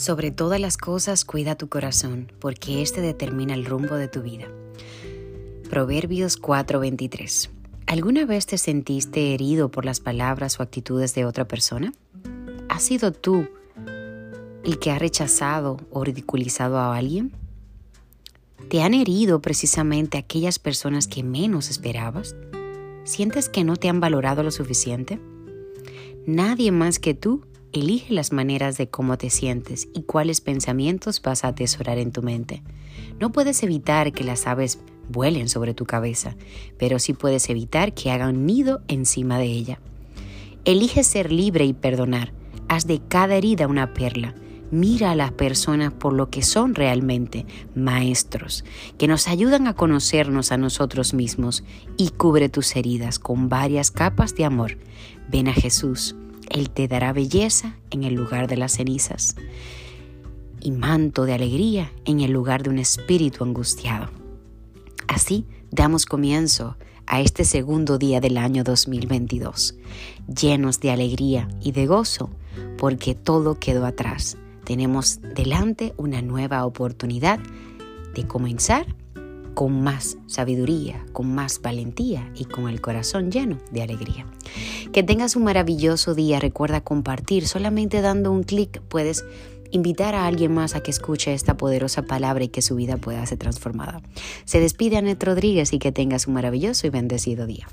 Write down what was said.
Sobre todas las cosas, cuida tu corazón, porque éste determina el rumbo de tu vida. Proverbios 4:23. ¿Alguna vez te sentiste herido por las palabras o actitudes de otra persona? ¿Has sido tú el que ha rechazado o ridiculizado a alguien? ¿Te han herido precisamente aquellas personas que menos esperabas? ¿Sientes que no te han valorado lo suficiente? Nadie más que tú Elige las maneras de cómo te sientes y cuáles pensamientos vas a atesorar en tu mente. No puedes evitar que las aves vuelen sobre tu cabeza, pero sí puedes evitar que hagan nido encima de ella. Elige ser libre y perdonar. Haz de cada herida una perla. Mira a las personas por lo que son realmente, maestros, que nos ayudan a conocernos a nosotros mismos y cubre tus heridas con varias capas de amor. Ven a Jesús él te dará belleza en el lugar de las cenizas y manto de alegría en el lugar de un espíritu angustiado. Así damos comienzo a este segundo día del año 2022, llenos de alegría y de gozo, porque todo quedó atrás. Tenemos delante una nueva oportunidad de comenzar con más sabiduría, con más valentía y con el corazón lleno de alegría. Que tengas un maravilloso día. Recuerda compartir. Solamente dando un clic puedes invitar a alguien más a que escuche esta poderosa palabra y que su vida pueda ser transformada. Se despide Anet Rodríguez y que tengas un maravilloso y bendecido día.